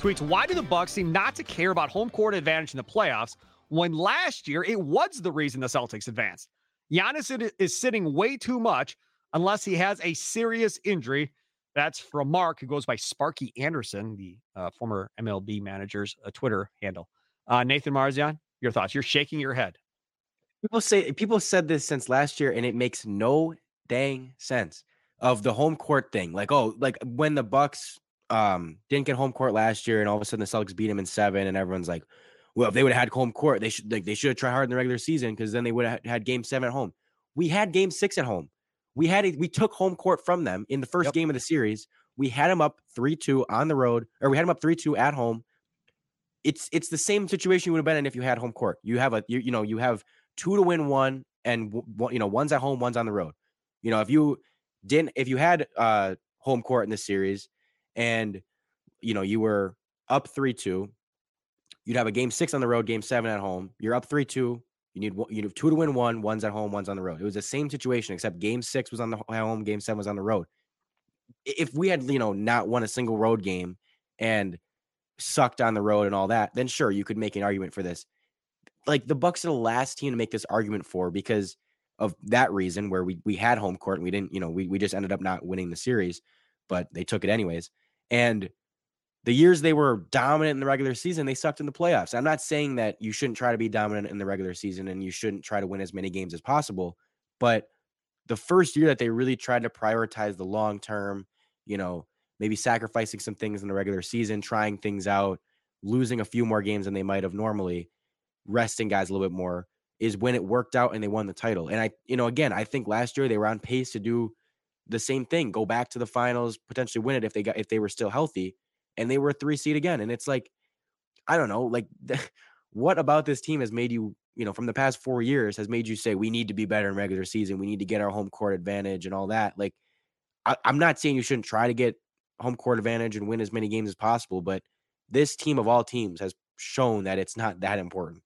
tweets, why do the Bucks seem not to care about home court advantage in the playoffs when last year it was the reason the Celtics advanced? Giannis is sitting way too much unless he has a serious injury. That's from Mark, who goes by Sparky Anderson, the uh, former MLB manager's uh, Twitter handle. Uh, Nathan Marzion, your thoughts? You're shaking your head. People say people said this since last year, and it makes no dang sense of the home court thing. Like, oh, like when the Bucks um didn't get home court last year, and all of a sudden the Celtics beat them in seven, and everyone's like, well, if they would have had home court, they should like they should have tried hard in the regular season because then they would have had game seven at home. We had game six at home. We had a, we took home court from them in the first yep. game of the series. We had them up three two on the road, or we had them up three two at home. It's it's the same situation you would have been in if you had home court. You have a you, you know you have two to win one, and you know one's at home, one's on the road. You know if you didn't if you had uh home court in this series and you know you were up 3-2 you'd have a game 6 on the road game 7 at home you're up 3-2 you need you need two to win one one's at home one's on the road. It was the same situation except game 6 was on the home game 7 was on the road. If we had you know not won a single road game and sucked on the road and all that then sure you could make an argument for this. Like the bucks are the last team to make this argument for because of that reason where we we had home court and we didn't you know we, we just ended up not winning the series but they took it anyways and the years they were dominant in the regular season, they sucked in the playoffs. I'm not saying that you shouldn't try to be dominant in the regular season and you shouldn't try to win as many games as possible. But the first year that they really tried to prioritize the long term, you know, maybe sacrificing some things in the regular season, trying things out, losing a few more games than they might have normally, resting guys a little bit more, is when it worked out and they won the title. And I, you know, again, I think last year they were on pace to do the same thing, go back to the finals, potentially win it if they got if they were still healthy, and they were a three seed again. And it's like, I don't know, like what about this team has made you, you know, from the past four years has made you say we need to be better in regular season, we need to get our home court advantage and all that. Like, I, I'm not saying you shouldn't try to get home court advantage and win as many games as possible, but this team of all teams has shown that it's not that important.